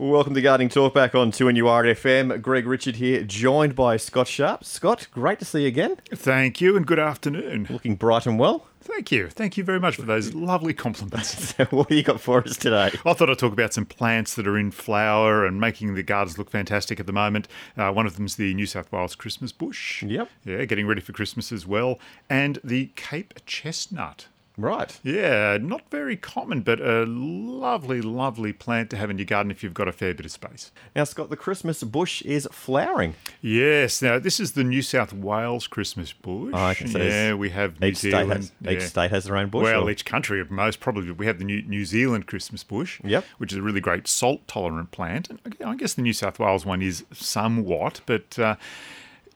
Welcome to Gardening Talk back on 2NURFM. Greg Richard here, joined by Scott Sharp. Scott, great to see you again. Thank you and good afternoon. Looking bright and well. Thank you. Thank you very much for those lovely compliments. What do you got for us today? I thought I'd talk about some plants that are in flower and making the gardens look fantastic at the moment. Uh, one of them is the New South Wales Christmas bush. Yep. Yeah, getting ready for Christmas as well. And the Cape chestnut. Right. Yeah, not very common, but a lovely, lovely plant to have in your garden if you've got a fair bit of space. Now, Scott, the Christmas bush is flowering. Yes, now this is the New South Wales Christmas bush. Oh, okay, so yeah, we have New Each state, Zealand. has, each state has their own bush. Well, or- each country most probably we have the New, New Zealand Christmas bush, Yep. which is a really great salt tolerant plant. And I guess the New South Wales one is somewhat, but uh,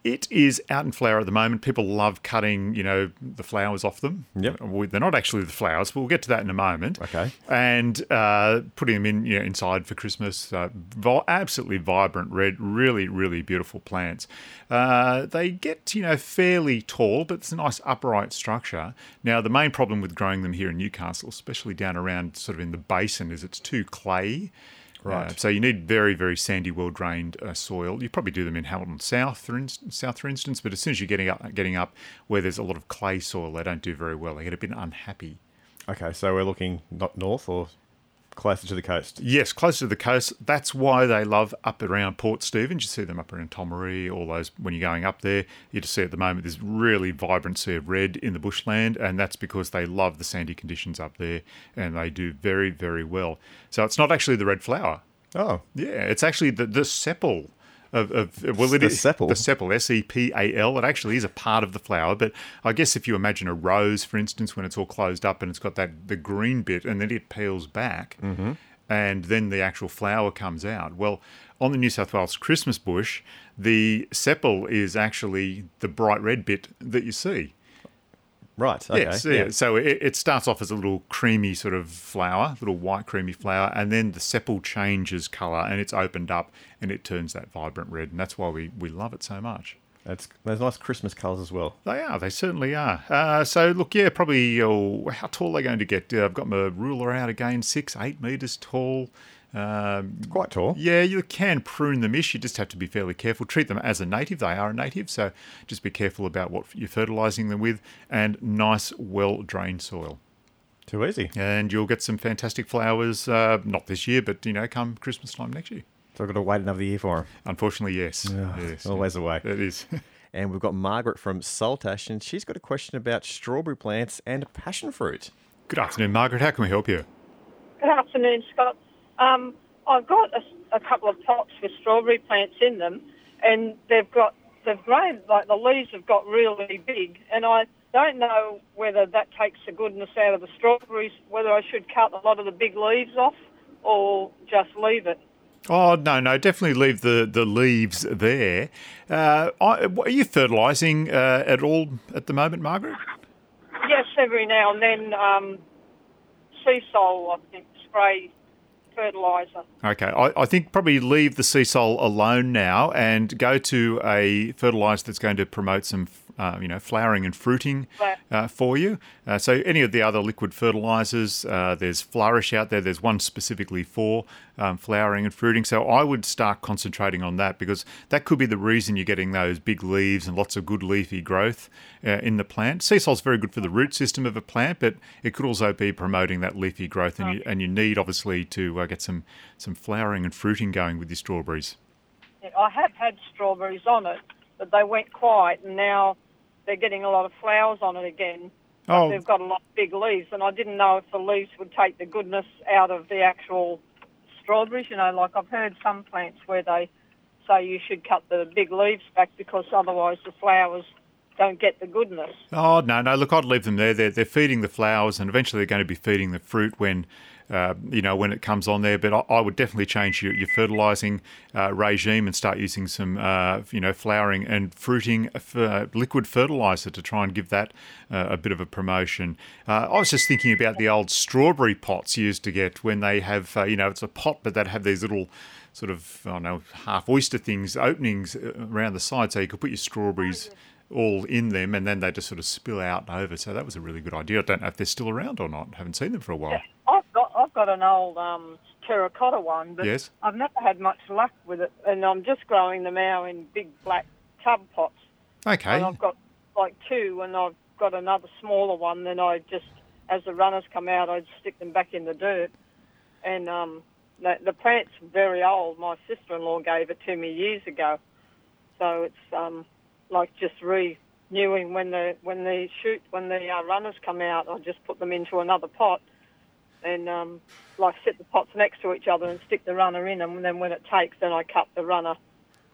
it is out in flower at the moment. People love cutting, you know, the flowers off them. Yep. They're not actually the flowers, but we'll get to that in a moment. Okay. And uh, putting them in, you know, inside for Christmas. Uh, absolutely vibrant red, really, really beautiful plants. Uh, they get, you know, fairly tall, but it's a nice upright structure. Now, the main problem with growing them here in Newcastle, especially down around sort of in the basin, is it's too clay. Right. Uh, so you need very, very sandy, well drained uh, soil. You probably do them in Hamilton South, for instance, South, for instance. But as soon as you're getting up, getting up where there's a lot of clay soil, they don't do very well. They get a bit unhappy. okay, so we're looking not north or closer to the coast. Yes, closer to the coast. That's why they love up around Port Stephens. You see them up around Tomaree, all those when you're going up there. You just see at the moment this really vibrancy of red in the bushland, and that's because they love the sandy conditions up there, and they do very, very well. So it's not actually the red flower. Oh, Yeah, it's actually the the sepal. Of, of well, it The sepal? the sepal, S E P A L. It actually is a part of the flower, but I guess if you imagine a rose, for instance, when it's all closed up and it's got that the green bit, and then it peels back, mm-hmm. and then the actual flower comes out. Well, on the New South Wales Christmas bush, the sepal is actually the bright red bit that you see. Right. Okay. Yes, yeah. So it, it starts off as a little creamy sort of flower, little white creamy flower, and then the sepal changes colour and it's opened up and it turns that vibrant red, and that's why we, we love it so much. That's those nice Christmas colours as well. They are, they certainly are. Uh, so look, yeah, probably oh, how tall are they going to get? Uh, I've got my ruler out again, six, eight metres tall. Um, Quite tall. yeah, you can prune them ish. You just have to be fairly careful. Treat them as a native. They are a native, so just be careful about what you're fertilising them with and nice, well drained soil. Too easy. And you'll get some fantastic flowers, uh, not this year, but you know, come Christmas time next year. So I've got to wait another year for them. Unfortunately, yes. yes. Always the way. It is. And we've got Margaret from Salt Ash, and she's got a question about strawberry plants and passion fruit. Good afternoon, Margaret. How can we help you? Good afternoon, Scott. Um, I've got a, a couple of pots with strawberry plants in them, and they've got they've grown like the leaves have got really big, and I don't know whether that takes the goodness out of the strawberries. Whether I should cut a lot of the big leaves off, or just leave it. Oh no, no, definitely leave the, the leaves there. Uh, I- are you fertilising uh, at all at the moment, Margaret? Yes, every now and then, um, sea salt, I think, spray fertiliser. Okay, I, I think probably leave the Seasol alone now and go to a fertiliser that's going to promote some, uh, you know, flowering and fruiting uh, for you. Uh, so any of the other liquid fertilisers, uh, there's Flourish out there. There's one specifically for um, flowering and fruiting. So I would start concentrating on that because that could be the reason you're getting those big leaves and lots of good leafy growth uh, in the plant. Seasol's very good for the root system of a plant, but it could also be promoting that leafy growth, and you and you need obviously to uh, get some some flowering and fruiting going with your strawberries. I have had strawberries on it, but they went quiet, and now they're getting a lot of flowers on it again. Oh. they've got a lot of big leaves, and I didn't know if the leaves would take the goodness out of the actual strawberries. You know, like I've heard some plants where they say you should cut the big leaves back because otherwise the flowers don't get the goodness. Oh no, no! Look, I'd leave them there. They're they're feeding the flowers, and eventually they're going to be feeding the fruit when, uh, you know, when it comes on there. But I, I would definitely change your, your fertilising uh, regime and start using some, uh, you know, flowering and fruiting uh, liquid fertiliser to try and give that uh, a bit of a promotion. Uh, I was just thinking about the old strawberry pots you used to get when they have, uh, you know, it's a pot, but that have these little sort of, I don't know, half oyster things, openings uh, around the side, so you could put your strawberries all in them, and then they just sort of spill out over. So that was a really good idea. I don't know if they're still around or not. Haven't seen them for a while. I've got I've I've got an old um, terracotta one, but Yes. I've never had much luck with it, and I'm just growing them now in big black tub pots. Okay. And I've got like two, and I've got another smaller one. Then I just, as the runners come out, I stick them back in the dirt. And um, the, the plant's very old. My sister-in-law gave it to me years ago, so it's um, like just renewing when the when the shoot when the uh, runners come out. I just put them into another pot, and um, like set the pots next to each other and stick the runner in. And then when it takes, then I cut the runner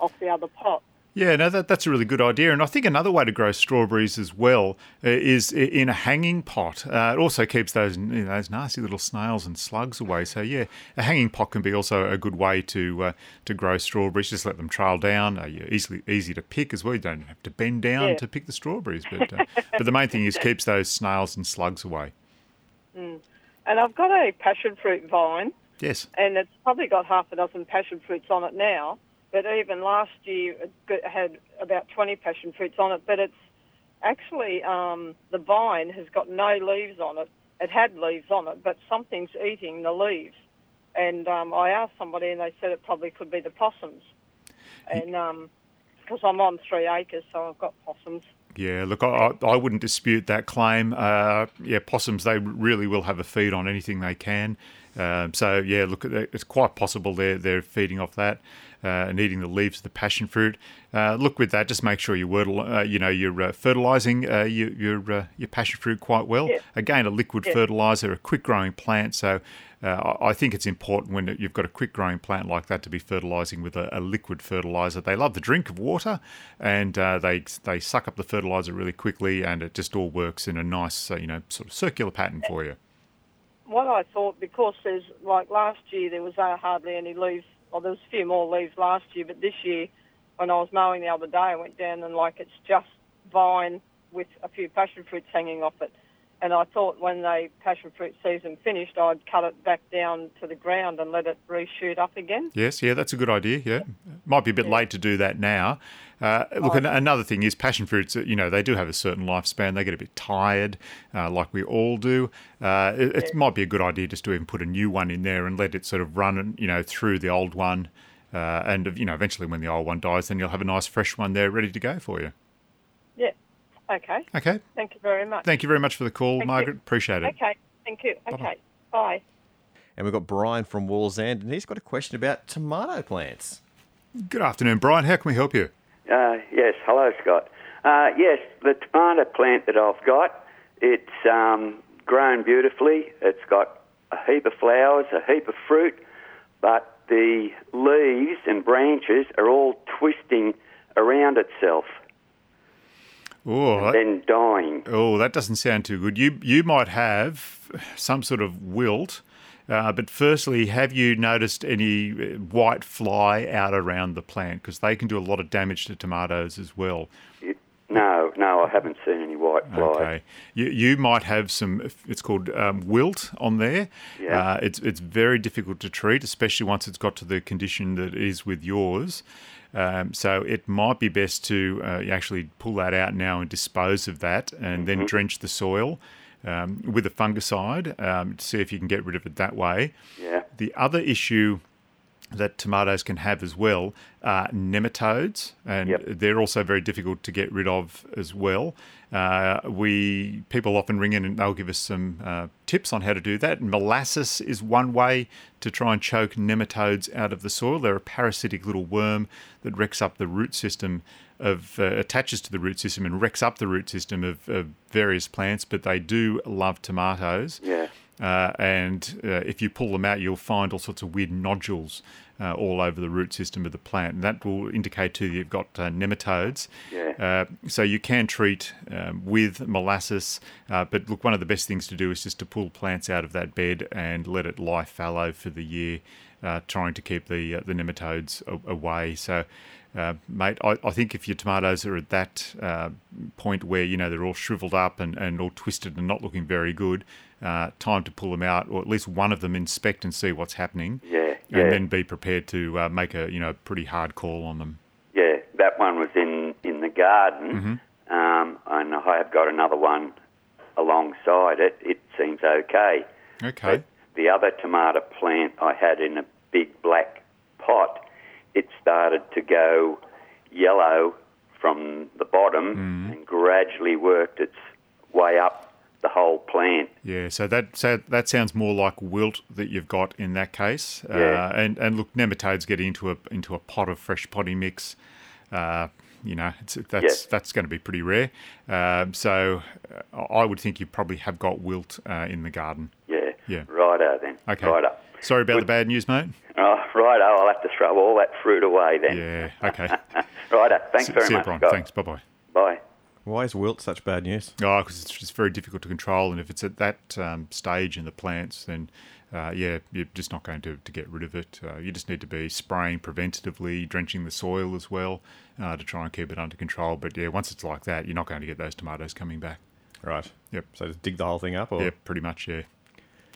off the other pot. Yeah, no, that, that's a really good idea. And I think another way to grow strawberries as well uh, is in a hanging pot. Uh, it also keeps those you know, those nasty little snails and slugs away. So yeah, a hanging pot can be also a good way to uh, to grow strawberries. Just let them trail down. Uh, you're easily easy to pick as well. You don't have to bend down Yeah. to pick the strawberries. But uh, but the main thing is keeps those snails and slugs away. And I've got a passion fruit vine. Yes. and it's probably got half a dozen passion fruits on it now. But even last year, it had about 20 passion fruits on it. But it's actually um, the vine has got no leaves on it. It had leaves on it, but something's eating the leaves. And um, I asked somebody, and they said it probably could be the possums. And because I'm on three acres, so I've got possums. Yeah, look, I, I wouldn't dispute that claim. Uh, yeah, possums, they really will have a feed on anything they can. Um, so, yeah, look, it's quite possible they're, they're feeding off that and eating the leaves of the passion fruit. Uh, look, with that, just make sure you wordle, uh, you know, you're uh, fertilising uh, your your, uh, your passion fruit quite well. Yeah. Again, a liquid Yeah. fertiliser, a quick growing plant. So, uh, I think it's important when you've got a quick growing plant like that to be fertilising with a, a liquid fertiliser. They love the drink of water, and uh, they they suck up the fertiliser really quickly, and it just all works in a nice, uh, you know, sort of circular pattern for you. what I thought, because there's like last year there was uh, hardly any leaves, well there was a few more leaves last year, but this year when I was mowing the other day, I went down and like it's just vine with a few passion fruits hanging off it. And I thought when the passion fruit season finished, I'd cut it back down to the ground and let it reshoot up again. Yes, yeah, that's a good idea. Yeah, might be a bit late to do that now. Uh, look, an- another thing is passion fruits. uh, You know, they do have a certain lifespan. They get a bit tired, uh, like we all do. Uh, it, it might be a good idea just to even put a new one in there and let it sort of run, you know, through the old one. Uh, and you know, eventually, when the old one dies, then you'll have a nice fresh one there ready to go for you. Yeah. Okay. Okay. Thank you very much. Thank you very much for the call, Thank you. Margaret. Appreciate it. Okay. Thank you. Okay. Bye. And we've got Brian from Wallsend, and he's got a question about tomato plants. Good afternoon, Brian. How can we help you? Uh, yes, hello, Scott. Uh, yes, the tomato plant that I've got, it's um, grown beautifully. It's got a heap of flowers, a heap of fruit, but the leaves and branches are all twisting around itself Oh, that- and dying. Oh, that doesn't sound too good. You you might have some sort of wilt, uh, but firstly, have you noticed any uh, white fly out around the plant? Because they can do a lot of damage to tomatoes as well. It- no, no, I haven't seen any white flies. Okay, you you might have some. It's called um, wilt on there. Yeah. Uh, it's it's very difficult to treat, especially once it's got to the condition that it is with yours. Um, so it might be best to uh, actually pull that out now and dispose of that, and then drench the soil um, with a fungicide um, to see if you can get rid of it that way. Yeah. The other issue that tomatoes can have as well are nematodes, and Yep. they're also very difficult to get rid of as well. Uh, we people often ring in and they'll give us some uh, tips on how to do that. Molasses is one way to try and choke nematodes out of the soil. They're a parasitic little worm that wrecks up the root system of uh, attaches to the root system and wrecks up the root system of, of various plants. But they do love tomatoes. Yeah. Uh, and uh, if you pull them out, you'll find all sorts of weird nodules uh, all over the root system of the plant. And that will indicate to you you've got uh, nematodes. Yeah. Uh, so you can treat um, with molasses. Uh, but look, one of the best things to do is just to pull plants out of that bed and let it lie fallow for the year, uh, trying to keep the, uh, the nematodes a- away. So. Uh, mate, I, I think if your tomatoes are at that uh, point where you know they're all shriveled up and, and all twisted and not looking very good, uh, time to pull them out, or at least one of them inspect and see what's happening, Yeah. and Yeah. then be prepared to uh, make a you know pretty hard call on them. Yeah, that one was in, in the garden, um, and I have got another one alongside it. It seems okay. Okay. the other tomato plant I had in a big black pot, it started to go yellow from the bottom and gradually worked its way up the whole plant. Yeah, so that so that sounds more like wilt that you've got in that case. Yeah. Uh, and and look, nematodes get into a into a pot of fresh potty mix. Uh, you know, it's, that's Yeah. that's going to be pretty rare. Um, so uh, I would think you probably have got wilt uh, in the garden. Yeah. Yeah. Righto then. Okay. Righto. Sorry about Good. the bad news, mate. Oh, righto. I'll have to throw all that fruit away then. Yeah. Okay. Righto. Thanks See- very see you, much, Brian. Scott. Thanks. Bye bye. Bye. Why is wilt such bad news? Oh, because it's just very difficult to control, and if it's at that um, stage in the plants, then uh, yeah, you're just not going to, to get rid of it. Uh, you just need to be spraying preventatively, drenching the soil as well uh, to try and keep it under control. But yeah, once it's like that, you're not going to get those tomatoes coming back. Right. Yep. So just dig the whole thing up, or Yeah, pretty much. Yeah.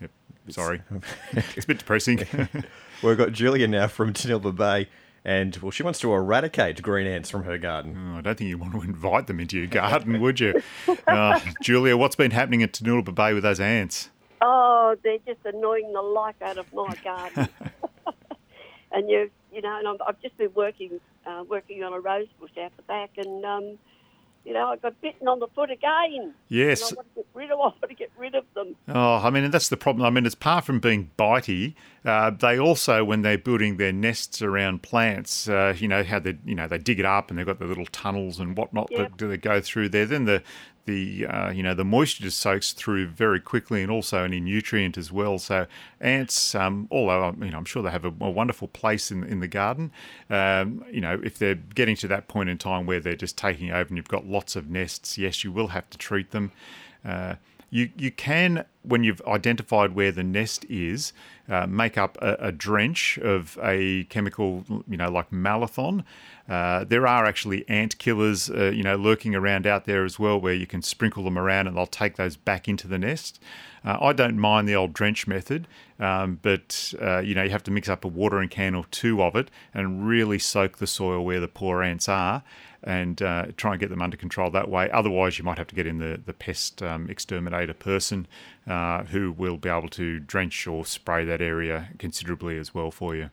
Yep. Sorry, it's a bit depressing. we've got Julia now from Tanilba Bay, and well, she wants to eradicate green ants from her garden. Oh, I don't think you want to invite them into your garden, would you? Uh, Julia, what's been happening at Tanilba Bay with those ants? Oh, they're just annoying the life out of my garden. and you, you know, and I'm, I've just been working, uh, working on a rose bush out the back, and um, you know, I got bitten on the foot again. Yes. I want to get rid of. I want to get rid of them. Oh, I mean, that's the problem. I mean, it's apart from being bitey, uh, they also, when they're building their nests around plants, uh, you know how they, you know, they dig it up and they've got the little tunnels and whatnot Yep. that do they go through there. Then the, the, uh, you know, the moisture just soaks through very quickly, and also any nutrient as well. So ants, um, although I mean, I'm sure they have a, a wonderful place in in the garden. Um, you know, if they're getting to that point in time where they're just taking over and you've got lots of nests, yes, you will have to treat them. Uh, you, you can, when you've identified where the nest is, uh, make up a, a drench of a chemical, you know, like malathion. Uh, there are actually ant killers, uh, you know, lurking around out there as well, where you can sprinkle them around and they'll take those back into the nest. Uh, I don't mind the old drench method, um, but uh, you know, you have to mix up a watering can or two of it and really soak the soil where the poor ants are and uh, try and get them under control that way. Otherwise, you might have to get in the, the pest um, exterminator person uh, who will be able to drench or spray that area considerably as well for you.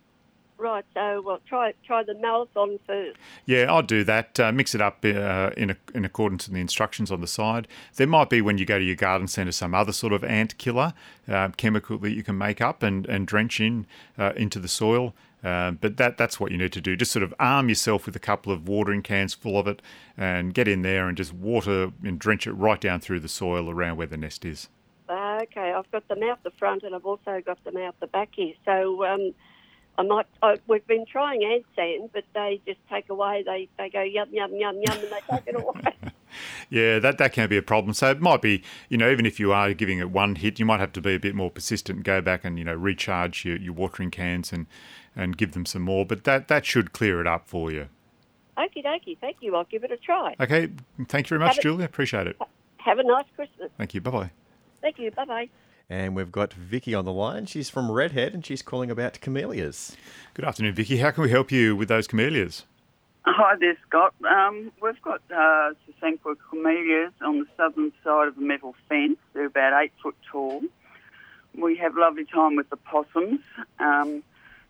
Right. So, well, try try the malathion first. Yeah, I'll do that. Uh, mix it up uh, in, a, in accordance with the instructions on the side. There might be when you go to your garden centre some other sort of ant killer uh, chemical that you can make up and, and drench in uh, into the soil. Um, but that that's what you need to do. Just sort of arm yourself with a couple of watering cans full of it, and get in there and just water and drench it right down through the soil around where the nest is. Okay, I've got them out the front, and I've also got them out the back here. So, um, I might. I, we've been trying ant sand, but they just take away. They they go yum yum yum yum, and they take it away. Yeah, that, that can be a problem. So it might be, you know, even if you are giving it one hit, you might have to be a bit more persistent and go back and, you know, recharge your, your watering cans and, and give them some more. But that, that should clear it up for you. Okie dokie. Thank you. I'll give it a try. Okay, thank you very much, Have it- Julia. Appreciate it. Have a nice Christmas. Thank you. Bye bye. Thank you. Bye bye. And we've got Vicky on the line. She's from Redhead, and she's calling about camellias. Good afternoon, Vicky. How can we help you with those camellias? Hi there, Scott. Um, we've got uh, Sasanqua camellias on the southern side of the metal fence. They're about eight foot tall. We have lovely time with the possums, um,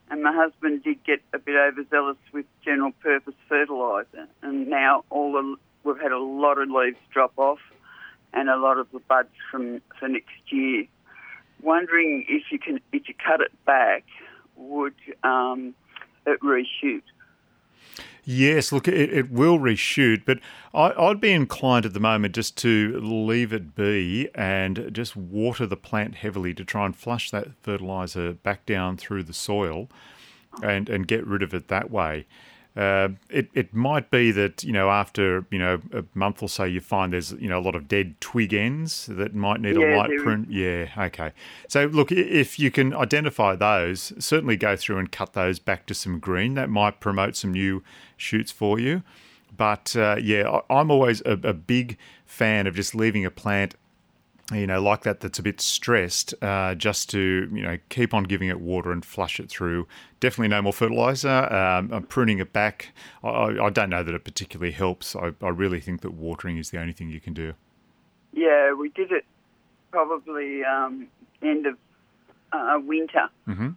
and my husband did get a bit overzealous with general purpose fertiliser, and now all the we've had a lot of leaves drop off, and a lot of the buds from for next year. Wondering if you can, if you cut it back, would um, it reshoot? Yes, look, it, it will reshoot, but I, I'd be inclined at the moment just to leave it be and just water the plant heavily to try and flush that fertilizer back down through the soil and, and get rid of it that way. Uh, it, it might be that, you know, after, you know, a month or so, you find there's, you know, a lot of dead twig ends that might need a light prune. Yeah, okay. So, look, if you can identify those, certainly go through and cut those back to some green. That might promote some new shoots for you. But uh, yeah, I'm always a, a big fan of just leaving a plant, you know, like that that's a bit stressed, uh, just to, you know, keep on giving it water and flush it through. Definitely no more fertilizer. Um, I'm pruning it back. I, I don't know that it particularly helps. I, I really think that watering is the only thing you can do. Yeah, we did it probably um, end of uh, winter. Mhm.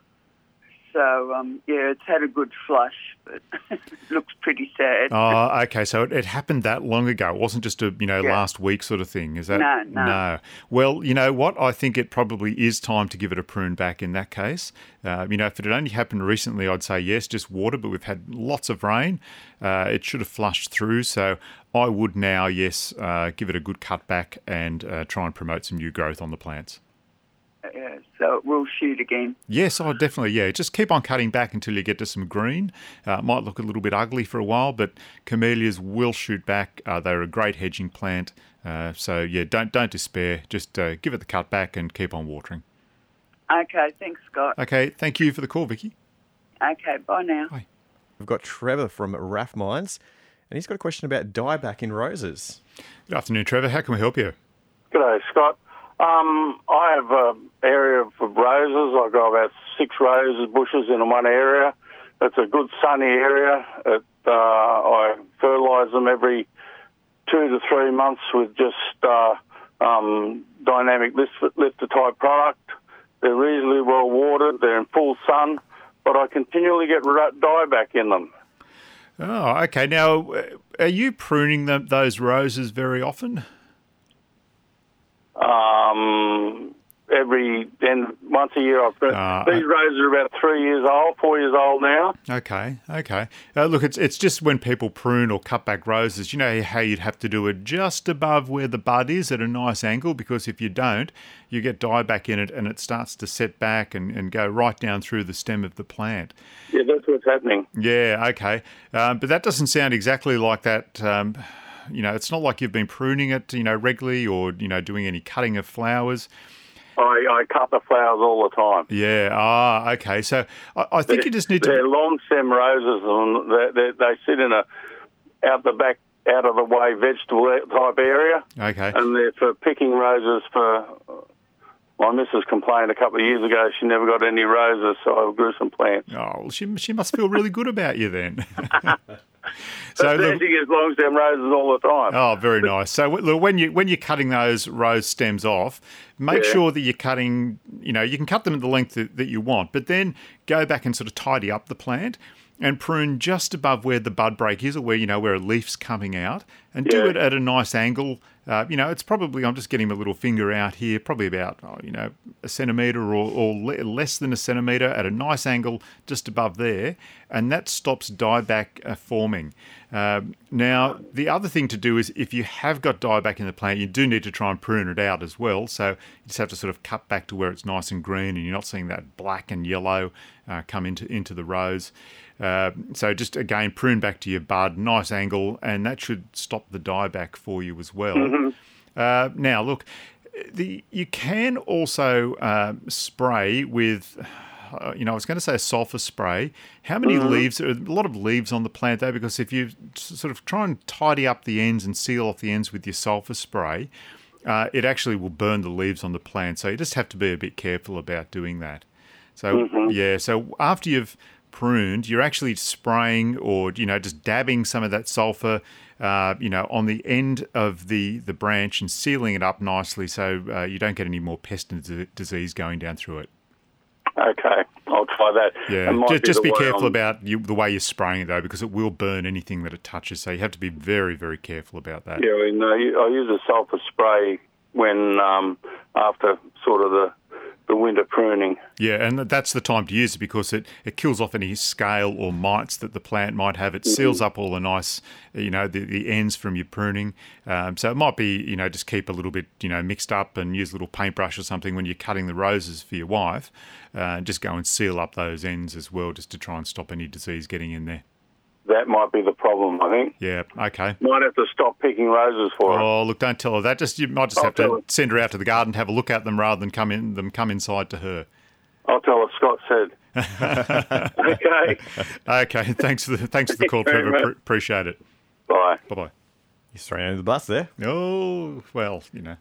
So um, yeah, it's had a good flush, but looks pretty sad. Oh, okay. So it, it happened that long ago. It wasn't just a you know Yeah. last week sort of thing. Is that No, no. Well, you know what? I think it probably is time to give it a prune back in that case. Uh, you know, if it had only happened recently, I'd say yes, just water. But we've had lots of rain. Uh, it should have flushed through. So I would now, yes, uh, give it a good cut back and uh, try and promote some new growth on the plants. Yeah, so it will shoot again. Yes, oh, definitely. Yeah, just keep on cutting back until you get to some green. Uh, it might look a little bit ugly for a while, but camellias will shoot back. Uh, they're a great hedging plant. Uh, so yeah, don't don't despair. Just uh, give it the cut back and keep on watering. Okay, thanks, Scott. Okay, thank you for the call, Vicky. Okay, bye now. Bye. We've got Trevor from Rathmines, and he's got a question about dieback in roses. Good afternoon, Trevor. How can we help you? G'day, Scott. Um, I have an area for roses. I've got about six roses bushes in one area. It's a good sunny area. It, uh, I fertilise them every two to three months with just uh, um, dynamic lift, lifter type product. They're reasonably well watered. They're in full sun, but I continually get dieback in them. Oh, okay. Now, uh, are you pruning them, those roses very often? Um, every then once a year I prune. Ah, These roses are about three years old, four years old now. Okay, okay. Uh, look, it's it's just when people prune or cut back roses, you know how you'd have to do it just above where the bud is at a nice angle, because if you don't, you get dieback in it and it starts to set back and, and go right down through the stem of the plant. Yeah, that's what's happening. Yeah, okay. Um, but that doesn't sound exactly like that. Um, you know, it's not like you've been pruning it, you know, regularly or, you know, doing any cutting of flowers. I, I cut the flowers all the time. Yeah, ah, okay. So I, I think you just need to. They're long stem roses, and they, they, they sit in a out the back, out of the way vegetable type area, Okay. and they're for picking roses. For my missus complained a couple of years ago she never got any roses, so I grew some plants. Oh, well, she, she must feel really good about you then. so, she gets long stem roses all the time. oh, very nice. So, look, when you when you're cutting those rose stems off, make Yeah. sure that you're cutting. You know, you can cut them at the length that, that you want, but then go back and sort of tidy up the plant and prune just above where the bud break is, or where you know where a leaf's coming out, and do it at a nice angle. Uh, you know, it's probably I'm just getting my little finger out here, probably about oh, you know a centimeter or, or le- less than a centimeter at a nice angle just above there, and that stops dieback uh, forming. Um, now, the other thing to do is if you have got dieback in the plant, you do need to try and prune it out as well. So you just have to sort of cut back to where it's nice and green, and you're not seeing that black and yellow uh, come into into the rows. Uh, so just again prune back to your bud, nice angle, and that should stop the dieback for you as well. Uh, now, look, the you can also uh, spray with. Uh, you know, I was going to say a sulfur spray. How many leaves? There are a lot of leaves on the plant though, because if you sort of try and tidy up the ends and seal off the ends with your sulfur spray, uh, it actually will burn the leaves on the plant. So you just have to be a bit careful about doing that. So yeah, so after you've pruned, you're actually spraying or you know just dabbing some of that sulfur, uh, you know, on the end of the the branch and sealing it up nicely so uh, you don't get any more pest and disease going down through it. Okay, I'll try that. Yeah, just, just be careful I'm- about you, the way you're spraying it though, because it will burn anything that it touches. So you have to be very very careful about that. Yeah, I, mean, I use a sulphur spray when um, after sort of the the winter pruning. Yeah, and that's the time to use it because it, it kills off any scale or mites that the plant might have. It seals up all the nice, you know, the, the ends from your pruning. Um, so it might be, you know, just keep a little bit, you know, mixed up and use a little paintbrush or something when you're cutting the roses for your wife. Uh, just go and seal up those ends as well, just to try and stop any disease getting in there. That might be the problem. I think Yeah, okay. might have to stop picking roses for her. Oh, look! Don't tell her that. Just you might just I'll have to her. send her out to the garden to have a look at them rather than come in them come inside to her. I'll tell her Scott said. okay, Okay, thanks for the thanks for the call, Trevor. Pre- appreciate it. bye. Bye bye. He's thrown under the bus there. Oh, well, you know.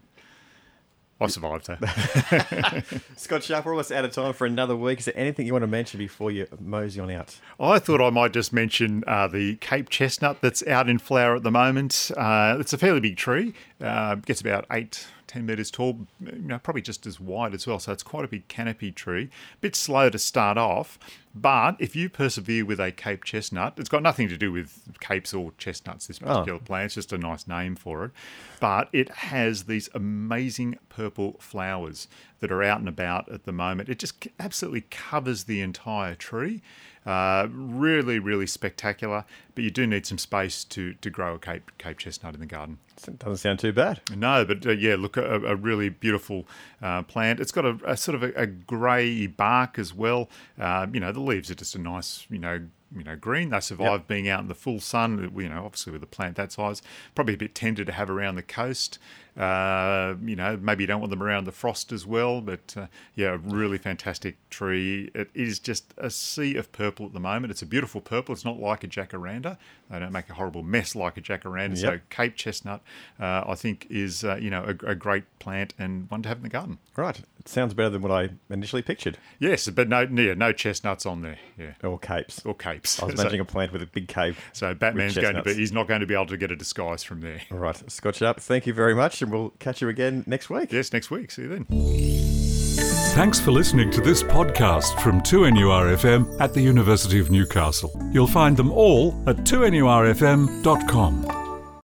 I survived, that. Scott Sharp, we're almost out of time for another week. Is there anything you want to mention before you mosey on out? I thought I might just mention uh, the Cape chestnut that's out in flower at the moment. Uh, it's a fairly big tree. Uh, gets about eight, 10 metres tall, you know, probably just as wide as well. So it's quite a big canopy tree. A Bit slow to start off, but if you persevere with a Cape chestnut, it's got nothing to do with capes or chestnuts, this particular oh. plant. It's just a nice name for it. But it has these amazing purple flowers that are out and about at the moment. It just absolutely covers the entire tree. Uh, really, really spectacular, but you do need some space to, to grow a Cape, Cape chestnut in the garden. It doesn't sound too bad. No, but uh, yeah, look, a, a really beautiful uh, plant. It's got a, a sort of a, a grey bark as well. Uh, you know, the leaves are just a nice, you know, you know green. They survive yep. being out in the full sun. You know, obviously with a plant that size, probably a bit tender to have around the coast. Uh, you know, maybe you don't want them around the frost as well, but uh, yeah, really fantastic tree. It is just a sea of purple at the moment. It's a beautiful purple. It's not like a jacaranda. They don't make a horrible mess like a jacaranda. Yep. So Cape chestnut, uh, I think, is uh, you know a, a, great plant and one to have in the garden. Right. It sounds better than what I initially pictured. Yes, but no, yeah, no chestnuts on there. Yeah, or capes. Or capes. I was imagining so, a plant with a big cape. So Batman's going to be. He's not going to be able to get a disguise from there. All right, Scott up. Thank you very much and we'll catch you again next week. Yes, next week. See you then. Thanks for listening to this podcast from 2NURFM at the University of Newcastle. You'll find them all at 2NURFM.com.